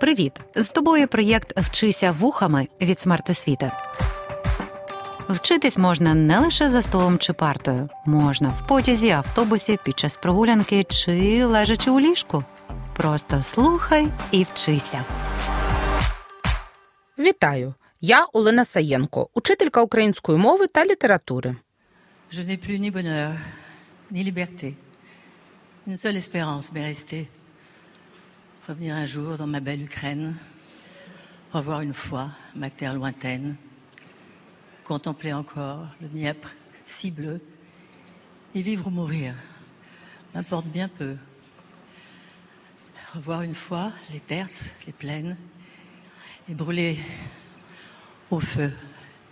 Привіт! З тобою проєкт Вчися вухами від смертосвіти. Вчитись можна не лише за столом чи партою, можна в потязі, автобусі, під час прогулянки чи лежачи у ліжку. Просто слухай і вчися. Вітаю! Я Олена Саєнко, учителька української мови та літератури. Je n'ai plus ni bonheur, ni liberté. Une seule espérance m'est restée. Revenir un jour dans ma belle Ukraine, revoir une fois ma terre lointaine, contempler encore le Dniepr si bleu, et vivre ou mourir, m'importe bien peu. Revoir une fois les terres, les plaines, et brûler au feu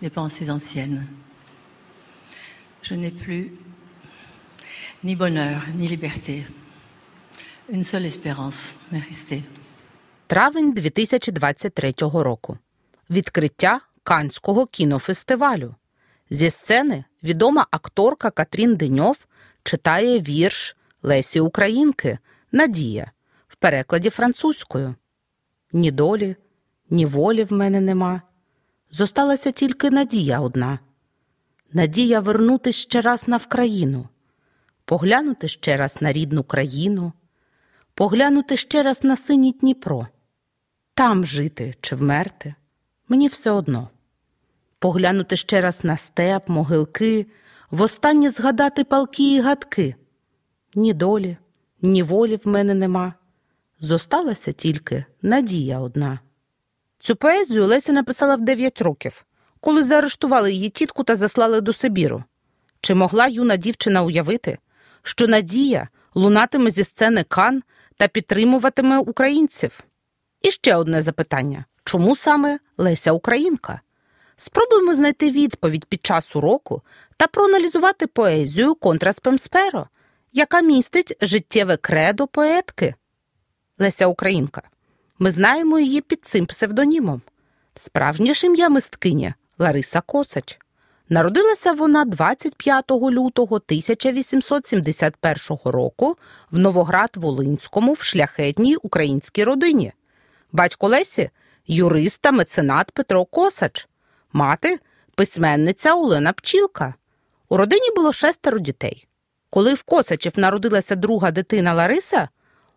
des pensées anciennes. Je n'ai plus ni bonheur, ni liberté. Une seule espérance restée. Травень 2023 року. Відкриття Канського кінофестивалю. Зі сцени відома акторка Катрін Деньов читає вірш Лесі Українки Надія в перекладі французькою. Ні долі, ні волі в мене нема. Зосталася тільки надія одна. Надія вернути ще раз на Вкраїну, поглянути ще раз на рідну країну, поглянути ще раз на синій Дніпро. Там жити чи вмерти мені все одно. Поглянути ще раз на степ, могилки, востаннє згадати палки і гадки. Ні долі, ні волі в мене нема. Зосталася тільки надія одна. Цю поезію Леся написала в 9 років, коли заарештували її тітку та заслали до Сибіру. Чи могла юна дівчина уявити, що надія лунатиме зі сцени Кан та підтримуватиме українців? І ще одне запитання чому саме Леся Українка? Спробуємо знайти відповідь під час уроку та проаналізувати поезію Контраспемсперо, яка містить життєве кредо поетки. Леся Українка. Ми знаємо її під цим псевдонімом. Справжнє ж ім'я мисткиня Лариса Косач. Народилася вона 25 лютого 1871 року в Новоград-Волинському в шляхетній українській родині. Батько Лесі юрист та меценат Петро Косач, мати письменниця Олена Пчілка. У родині було шестеро дітей. Коли в Косачів народилася друга дитина Лариса,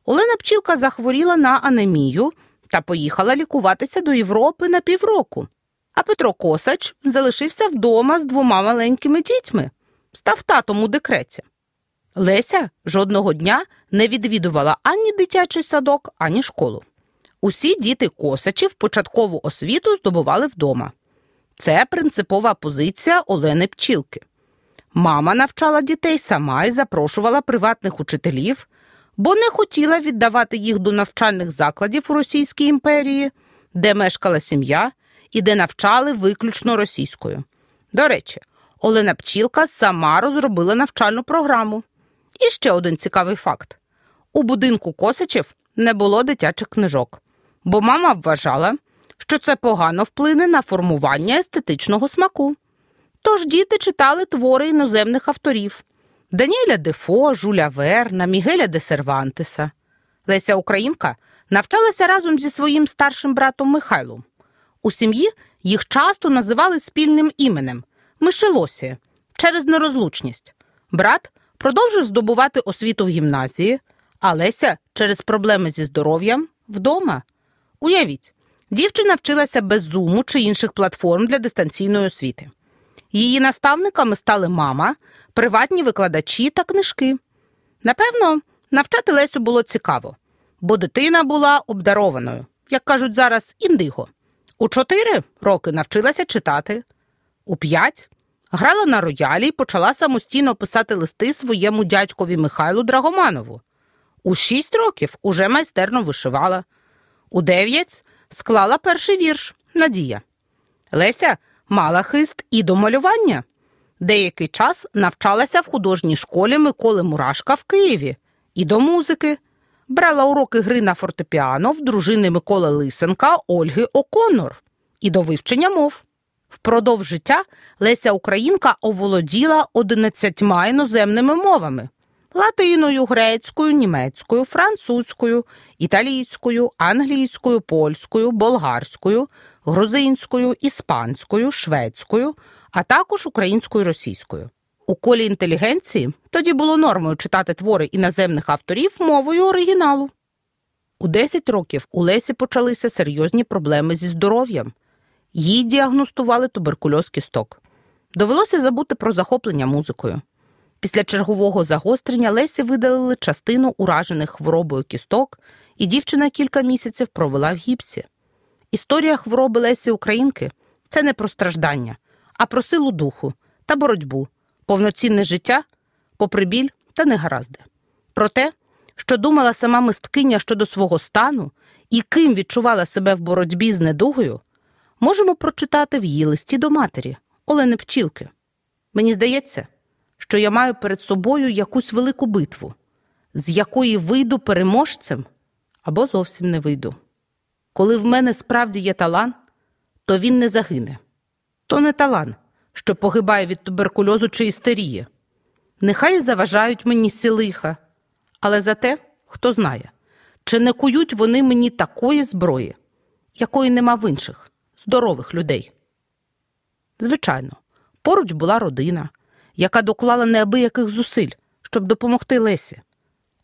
Олена Пчілка захворіла на анемію та поїхала лікуватися до Європи на півроку. А Петро Косач залишився вдома з двома маленькими дітьми, став татом у декреті. Леся жодного дня не відвідувала ані дитячий садок, ані школу. Усі діти Косачів початкову освіту здобували вдома. Це принципова позиція Олени Пчілки. Мама навчала дітей сама і запрошувала приватних учителів, бо не хотіла віддавати їх до навчальних закладів у Російській імперії, де мешкала сім'я і де навчали виключно російською. До речі, Олена Пчілка сама розробила навчальну програму. І ще один цікавий факт: у будинку Косачів не було дитячих книжок, бо мама вважала, що це погано вплине на формування естетичного смаку. Тож діти читали твори іноземних авторів Даніеля Дефо, Жуля Верна, Мігеля де Сервантеса. Леся Українка навчалася разом зі своїм старшим братом Михайлом. У сім'ї їх часто називали спільним іменем Мишелосія через нерозлучність. Брат продовжив здобувати освіту в гімназії, а Леся через проблеми зі здоров'ям вдома. Уявіть, дівчина вчилася без зуму чи інших платформ для дистанційної освіти. Її наставниками стали мама, приватні викладачі та книжки. Напевно, навчати Лесю було цікаво, бо дитина була обдарованою, як кажуть зараз, індиго. У чотири роки навчилася читати, у п'ять грала на роялі і почала самостійно писати листи своєму дядькові Михайлу Драгоманову. У шість років уже майстерно вишивала. У дев'ять склала перший вірш Надія. Леся мала хист і до малювання. Деякий час навчалася в художній школі Миколи Мурашка в Києві і до музики. Брала уроки гри на фортепіано в дружини Миколи Лисенка Ольги Оконор і до вивчення мов. Впродовж життя Леся Українка оволоділа одинадцятьма іноземними мовами латиною, грецькою, німецькою, французькою, італійською, англійською, польською, болгарською, грузинською, іспанською, шведською, а також українською російською. У колі інтелігенції тоді було нормою читати твори іноземних авторів мовою оригіналу. У 10 років у Лесі почалися серйозні проблеми зі здоров'ям. Їй діагностували туберкульоз кісток. Довелося забути про захоплення музикою. Після чергового загострення Лесі видалили частину уражених хворобою кісток, і дівчина кілька місяців провела в гіпсі. Історія хвороби Лесі Українки це не про страждання, а про силу духу та боротьбу, повноцінне життя, попри біль та негаразди. Про те, що думала сама мисткиня щодо свого стану і ким відчувала себе в боротьбі з недугою, можемо прочитати в її листі до матері Олени Пчілки. Мені здається, що я маю перед собою якусь велику битву, з якої вийду переможцем або зовсім не вийду. Коли в мене справді є талант, то він не загине. То не талант, що погибає від туберкульозу чи істерії. Нехай заважають мені силиха, але за те, хто знає, чи не кують вони мені такої зброї, якої нема в інших здорових людей. Звичайно, поруч була родина, яка доклала неабияких зусиль, щоб допомогти Лесі.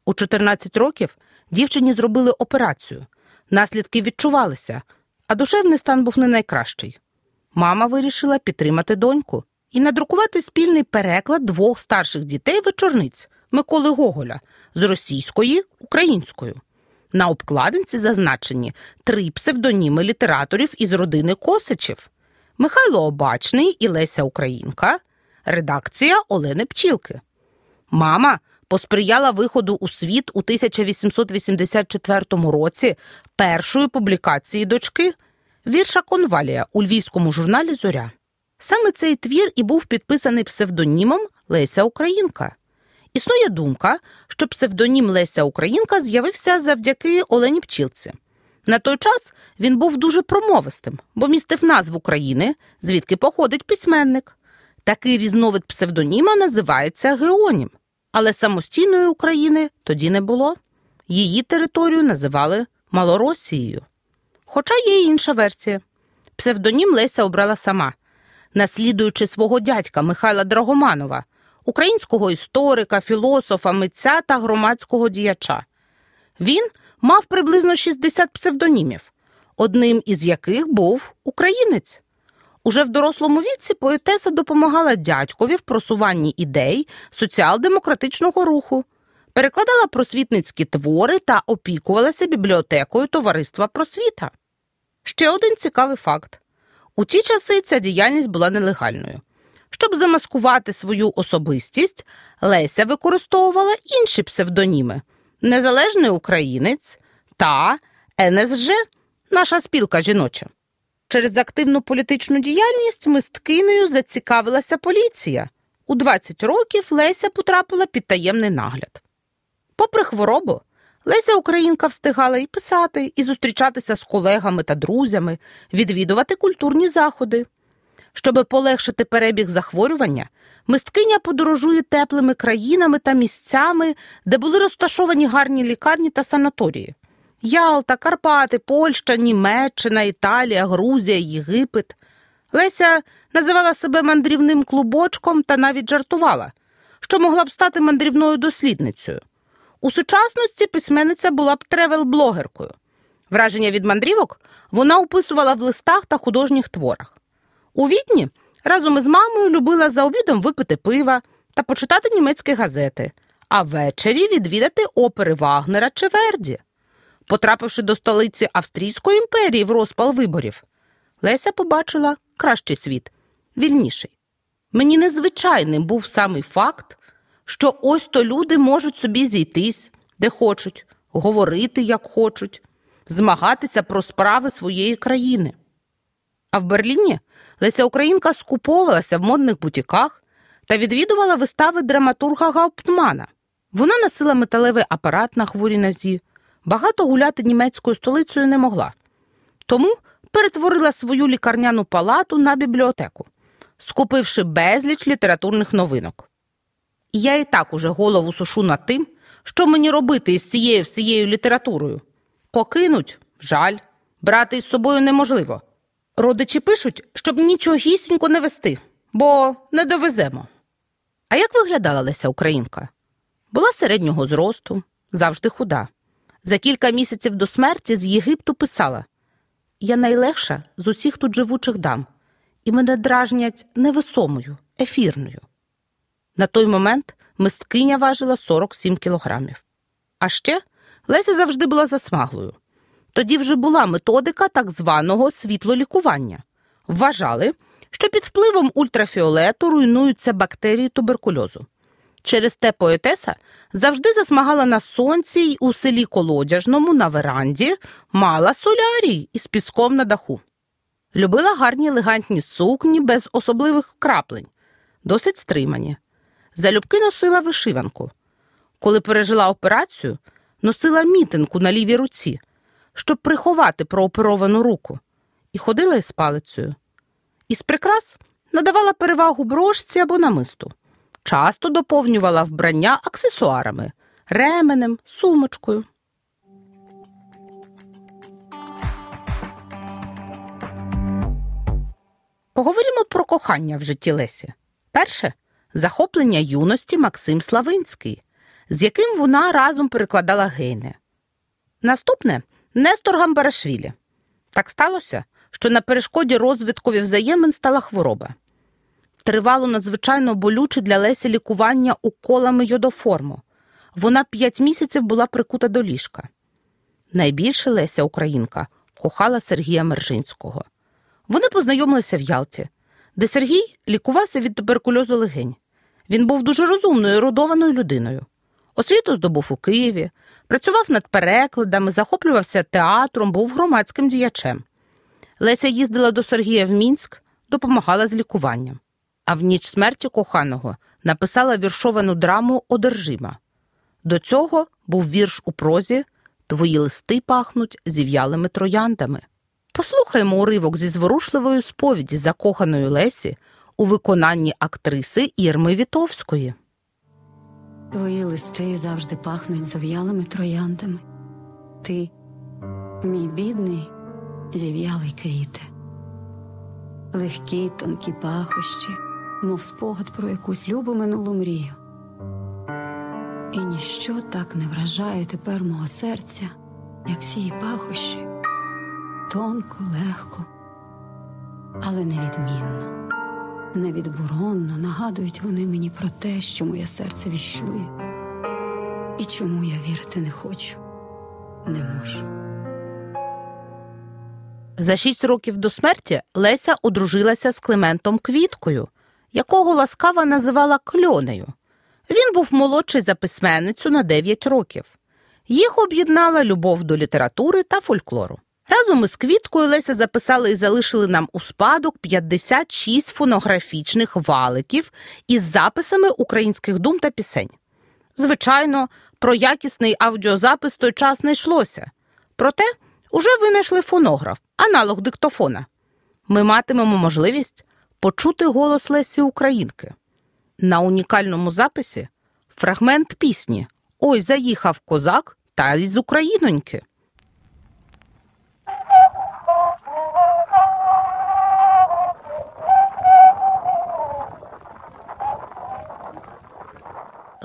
У 14 років дівчині зробили операцію, наслідки відчувалися, а душевний стан був не найкращий. Мама вирішила підтримати доньку і надрукувати спільний переклад двох старших дітей вечорниць Миколи Гоголя з російської українською. На обкладинці зазначені три псевдоніми літераторів із родини Косичів Михайло Обачний і Леся Українка, редакція Олени Пчілки. Мама посприяла виходу у світ у 1884 році першої публікації дочки вірша Конвалія у львівському журналі Зоря. Саме цей твір і був підписаний псевдонімом Леся Українка. Існує думка, що псевдонім Леся Українка з'явився завдяки Олені Пчілці. На той час він був дуже промовистим, бо містив назву країни, звідки походить письменник. Такий різновид псевдоніма називається Геонім, але самостійної України тоді не було. Її територію називали Малоросією. Хоча є й інша версія. Псевдонім Леся обрала сама, наслідуючи свого дядька Михайла Драгоманова, українського історика, філософа, митця та громадського діяча. Він мав приблизно 60 псевдонімів, одним із яких був українець. Уже в дорослому віці поетеса допомагала дядькові в просуванні ідей соціал-демократичного руху, перекладала просвітницькі твори та опікувалася бібліотекою товариства просвіта. Ще один цікавий факт: у ті часи ця діяльність була нелегальною. Щоб замаскувати свою особистість, Леся використовувала інші псевдоніми Незалежний українець та НСЖ, наша спілка жіноча. Через активну політичну діяльність мисткинею зацікавилася поліція. У 20 років Леся потрапила під таємний нагляд. Попри хворобу, Леся Українка встигала і писати, і зустрічатися з колегами та друзями, відвідувати культурні заходи. Щоби полегшити перебіг захворювання, мисткиня подорожує теплими країнами та місцями, де були розташовані гарні лікарні та санаторії. Ялта, Карпати, Польща, Німеччина, Італія, Грузія, Єгипет. Леся називала себе мандрівним клубочком та навіть жартувала, що могла б стати мандрівною дослідницею. У сучасності письменниця була б тревел-блогеркою. Враження від мандрівок вона описувала в листах та художніх творах. У відні разом із мамою любила за обідом випити пива та почитати німецькі газети, а ввечері відвідати опери Вагнера чи Верді. Потрапивши до столиці Австрійської імперії в розпал виборів, Леся побачила кращий світ, вільніший. Мені незвичайним був самий факт, що ось то люди можуть собі зійтись, де хочуть, говорити, як хочуть, змагатися про справи своєї країни. А в Берліні Леся Українка скуповувалася в модних бутіках та відвідувала вистави драматурга Гауптмана. Вона носила металевий апарат на хворій нозі, багато гуляти німецькою столицею не могла. Тому перетворила свою лікарняну палату на бібліотеку, скупивши безліч літературних новинок. Я і так уже голову сушу над тим, що мені робити із цією всією літературою. Покинуть жаль, брати із собою неможливо. Родичі пишуть, щоб нічогісінько не вести, бо не довеземо. А як виглядала Леся Українка? Була середнього зросту, завжди худа. За кілька місяців до смерті з Єгипту писала Я найлегша з усіх тут живучих дам, і мене дражнять невесомою, ефірною. На той момент мисткиня важила 47 кілограмів. А ще Леся завжди була засмаглою. Тоді вже була методика так званого світлолікування. Вважали, що під впливом ультрафіолету руйнуються бактерії туберкульозу. Через те поетеса завжди засмагала на сонці й у селі Колодяжному на веранді, мала солярій із піском на даху. Любила гарні елегантні сукні без особливих вкраплень, досить стримані. Залюбки носила вишиванку. Коли пережила операцію, носила мітинку на лівій руці, щоб приховати прооперовану руку, і ходила із палицею. Із прикрас надавала перевагу брошці або намисту. Часто доповнювала вбрання аксесуарами, ременем, сумочкою. Поговоримо про кохання в житті Лесі. Перше захоплення юності Максим Славинський, з яким вона разом перекладала гейне. Наступне Нестор Гамбарашвілі. Так сталося, що на перешкоді розвиткові взаємин стала хвороба. Тривало надзвичайно болюче для Лесі лікування уколами йодоформу. Вона п'ять місяців була прикута до ліжка. Найбільше Леся Українка кохала Сергія Мержинського. Вони познайомилися в Ялті, де Сергій лікувався від туберкульозу легень. Він був дуже розумною, родованою людиною. Освіту здобув у Києві, працював над перекладами, захоплювався театром, був громадським діячем. Леся їздила до Сергія в Мінськ, допомагала з лікуванням. А в ніч смерті коханого написала віршовану драму Одержима. До цього був вірш у прозі Твої листи пахнуть зів'ялими трояндами. Послухаймо уривок зі зворушливої сповіді закоханої Лесі у виконанні актриси Ірми Вітовської. Твої листи завжди пахнуть зав'ялими трояндами. Ти, мій бідний, зів'ялий квіте, легкі, тонкі пахощі, мов спогад про якусь любу минулу мрію. І ніщо так не вражає тепер мого серця, як сії пахощі, тонко, легко, але невідмінно невідборонно нагадують вони мені про те, що моє серце віщує, і чому я вірити не хочу, не можу. За шість років до смерті Леся одружилася з Климентом Квіткою, якого ласкава називала кльонею. Він був молодший за письменницю на 9 років. Їх об'єднала любов до літератури та фольклору. Разом із Квіткою Леся записали і залишили нам у спадок 56 фонографічних валиків із записами українських дум та пісень. Звичайно, про якісний аудіозапис той час не йшлося. Проте уже винайшли фонограф, аналог диктофона. Ми матимемо можливість почути голос Лесі Українки. На унікальному записі фрагмент пісні Ой заїхав козак та із Україноньки.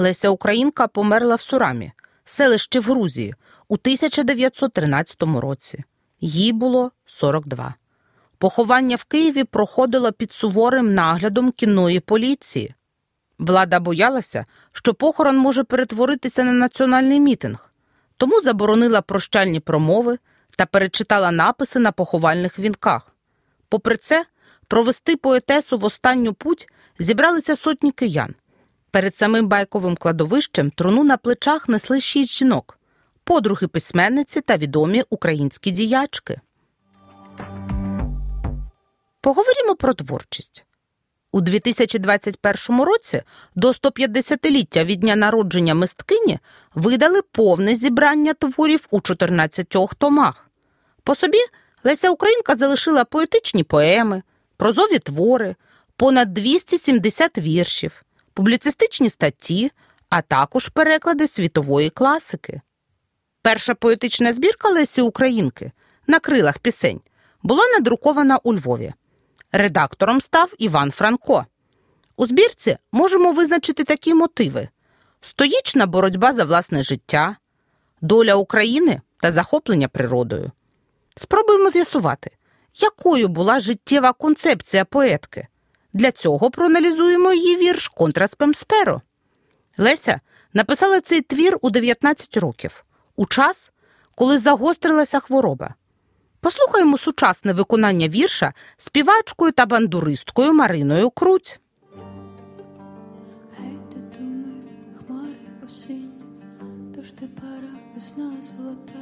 Леся Українка померла в Сурамі, селищі в Грузії, у 1913 році. Їй було 42. Поховання в Києві проходило під суворим наглядом кінної поліції. Влада боялася, що похорон може перетворитися на національний мітинг, тому заборонила прощальні промови та перечитала написи на поховальних вінках. Попри це, провести поетесу в останню путь зібралися сотні киян. Перед самим байковим кладовищем труну на плечах несли шість жінок, подруги письменниці та відомі українські діячки. Поговоримо про творчість. У 2021 році до 150-ліття від дня народження мисткині видали повне зібрання творів у 14 томах. По собі Леся Українка залишила поетичні поеми, прозові твори, понад 270 віршів публіцистичні статті, а також переклади світової класики. Перша поетична збірка Лесі Українки на крилах пісень була надрукована у Львові. Редактором став Іван Франко. У збірці можемо визначити такі мотиви: стоїчна боротьба за власне життя, доля України та захоплення природою. Спробуємо з'ясувати, якою була життєва концепція поетки. Для цього проаналізуємо її вірш Контраспем Сперо. Леся написала цей твір у 19 років, у час, коли загострилася хвороба. Послухаємо сучасне виконання вірша співачкою та бандуристкою Мариною Круть. Гей, ти осінні, тож ти пара весна золота,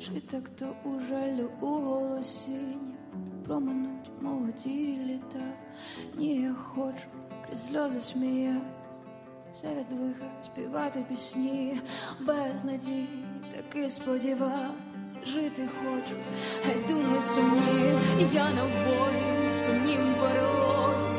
чи так то у жалю у голосінні проминуть молоді літа, ні, я хочу крізь сльози сміятись, серед лиха співати пісні, без надії, таки сподіватись, жити хочу, гей, думай сумнів, я на в сумнім перелозі,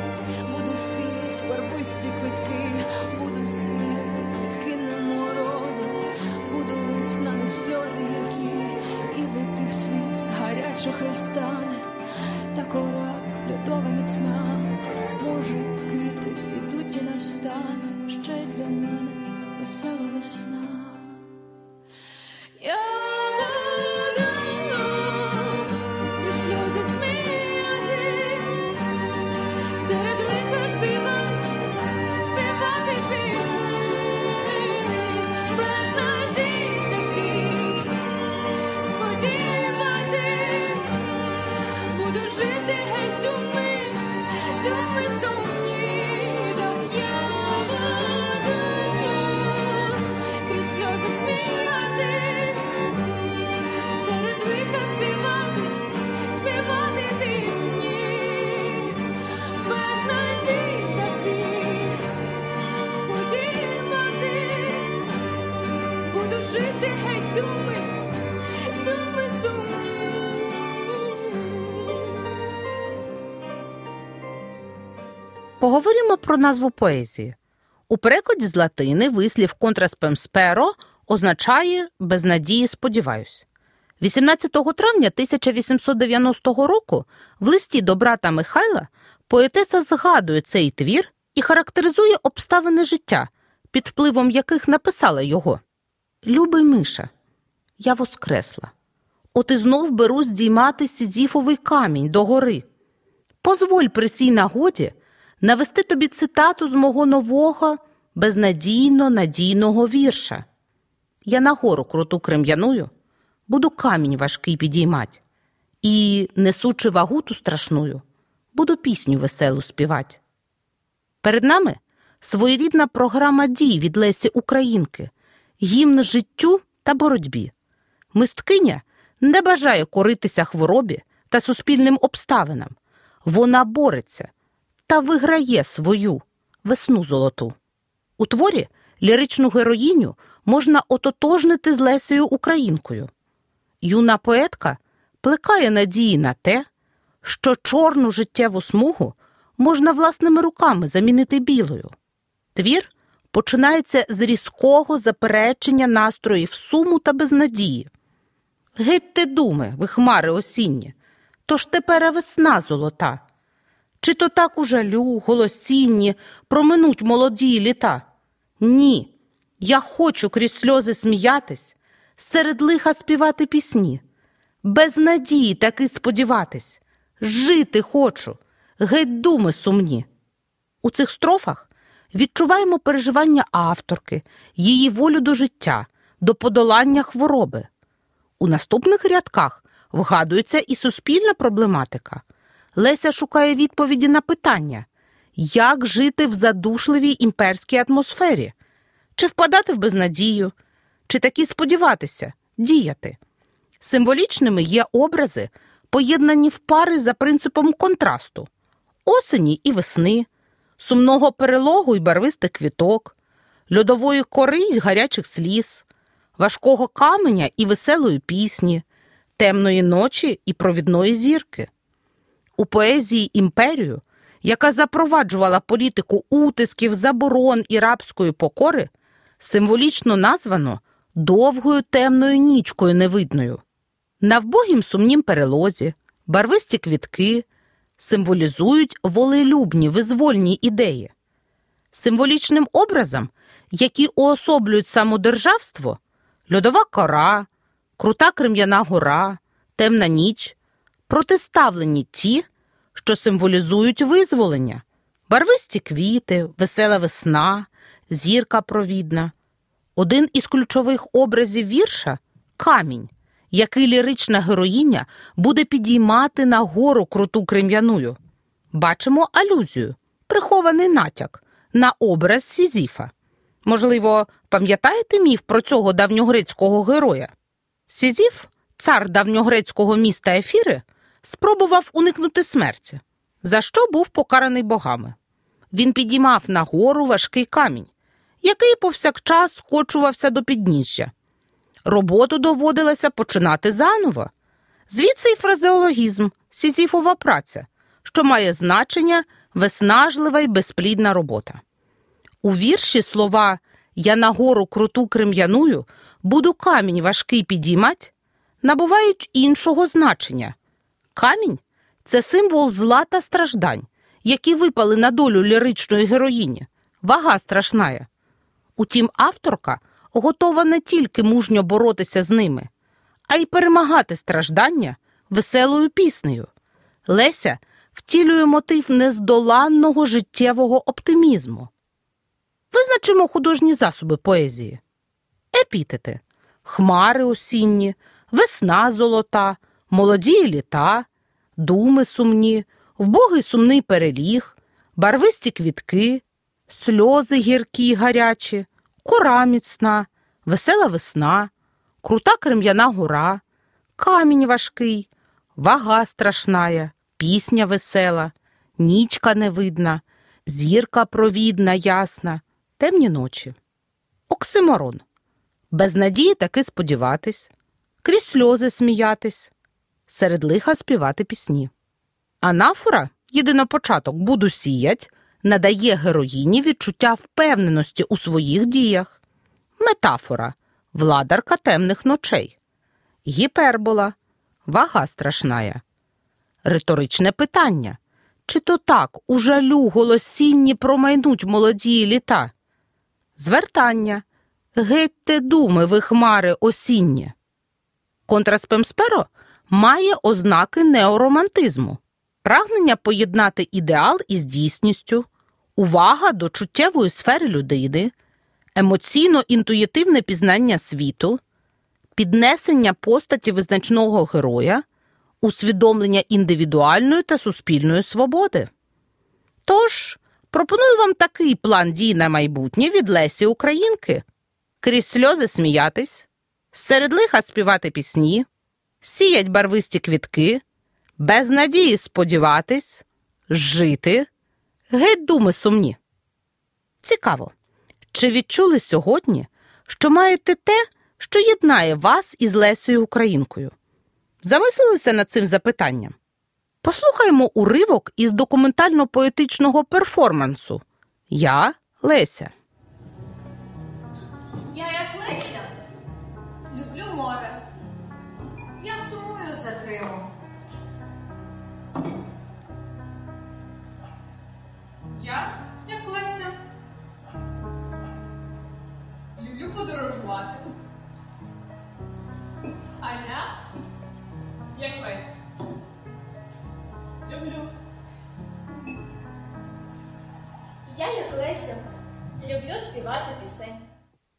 Поговоримо про назву поезії. У перекладі з латини вислів контраспем сперо означає без надії сподіваюсь. 18 травня 1890 року в листі до брата Михайла поетеса згадує цей твір і характеризує обставини життя, під впливом яких написала його. Любий Миша, я воскресла. От і знов беру здіймати сізіфовий камінь до гори. Позволь при сій нагоді навести тобі цитату з мого нового, безнадійно надійного вірша. Я на гору круту крем'яною, буду камінь важкий підіймать, і, несучи вагу ту страшную, буду пісню веселу співать. Перед нами своєрідна програма дій від Лесі Українки, гімн життю та боротьбі. Мисткиня не бажає коритися хворобі та суспільним обставинам. Вона бореться та виграє свою весну золоту. У творі ліричну героїню можна ототожнити з Лесею Українкою. Юна поетка плекає надії на те, що чорну життєву смугу можна власними руками замінити білою. Твір починається з різкого заперечення настроїв суму та безнадії. Геть ти думи, ви хмари осінні, тож тепер весна золота. Чи то так у жалю, голосінні проминуть молоді літа? Ні, я хочу крізь сльози сміятись, серед лиха співати пісні, без надії таки сподіватись, жити хочу, геть думи сумні. У цих строфах відчуваємо переживання авторки, її волю до життя, до подолання хвороби. У наступних рядках вгадується і суспільна проблематика. Леся шукає відповіді на питання, як жити в задушливій імперській атмосфері, чи впадати в безнадію, чи таки сподіватися, діяти. Символічними є образи, поєднані в пари за принципом контрасту осені і весни, сумного перелогу й барвистих квіток, льодової кори й гарячих сліз, важкого каменя і веселої пісні, темної ночі і провідної зірки. У поезії імперію яка запроваджувала політику утисків, заборон і рабської покори, символічно названо довгою темною нічкою невидною. На вбогім сумнім перелозі, барвисті квітки символізують волелюбні визвольні ідеї. Символічним образом, які уособлюють самодержавство, льодова кора, крута крем'яна гора, темна ніч, протиставлені ті, що символізують визволення, барвисті квіти, весела весна, зірка провідна. Один із ключових образів вірша камінь, який лірична героїня буде підіймати на гору круту кам'яною. Бачимо алюзію, прихований натяк на образ Сізіфа. Можливо, пам'ятаєте міф про цього давньогрецького героя? Сізіф, цар давньогрецького міста Ефіри, спробував уникнути смерті, за що був покараний богами. Він підіймав на гору важкий камінь, який повсякчас скочувався до підніжжя. Роботу доводилося починати заново. Звідси й фразеологізм, сізіфова праця, що має значення виснажлива й безплідна робота. У вірші слова Я на гору круту крем'яную, буду камінь важкий підіймать, набувають іншого значення. Камінь це символ зла та страждань, які випали на долю ліричної героїні, вага страшная. Утім, авторка готова не тільки мужньо боротися з ними, а й перемагати страждання веселою піснею. Леся втілює мотив нездоланного життєвого оптимізму. Визначимо художні засоби поезії, епітети, хмари осінні, весна золота, молоді літа, думи сумні, вбогий сумний переліг, барвисті квітки, сльози гіркі й гарячі, кора міцна, весела весна, крута крем'яна гора, камінь важкий, вага страшная, пісня весела, нічка невидна, зірка провідна, ясна, темні ночі. Оксиморон. Без надії таки сподіватись, крізь сльози сміятись, серед лиха співати пісні. Анафора, єдинопочаток буду сіять, надає героїні відчуття впевненості у своїх діях. Метафора владарка темних ночей. Гіпербола вага страшная. Риторичне питання. Чи то так у жалю голосінні промайнуть молоді літа? Звертання. Гетьте думи ви хмари осіннє. Контраспемсперо має ознаки неоромантизму, прагнення поєднати ідеал із дійсністю, увага до чуттєвої сфери людини, емоційно-інтуїтивне пізнання світу, піднесення постаті визначного героя, усвідомлення індивідуальної та суспільної свободи. Тож, пропоную вам такий план дій на майбутнє від Лесі Українки крізь сльози сміятись, серед лиха співати пісні, сіять барвисті квітки, без надії сподіватись, жити, геть думи сумні. Цікаво, чи відчули сьогодні, що маєте те, що єднає вас із Лесею Українкою? Замислилися над цим запитанням? Послухаймо уривок із документально-поетичного перформансу Я Леся. Я як Леся люблю море.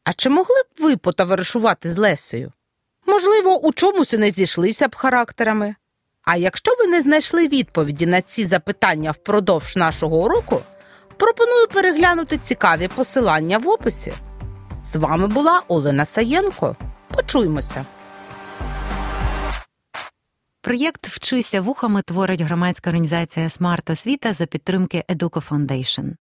А чи могли б ви потоваришувати з Лесею? Можливо, у чомусь не зійшлися б характерами. А якщо ви не знайшли відповіді на ці запитання впродовж нашого уроку, пропоную переглянути цікаві посилання в описі. З вами була Олена Саєнко. Почуємося! Проєкт Вчися вухами творить громадська організація Смарт Освіта за підтримки Educo Foundation.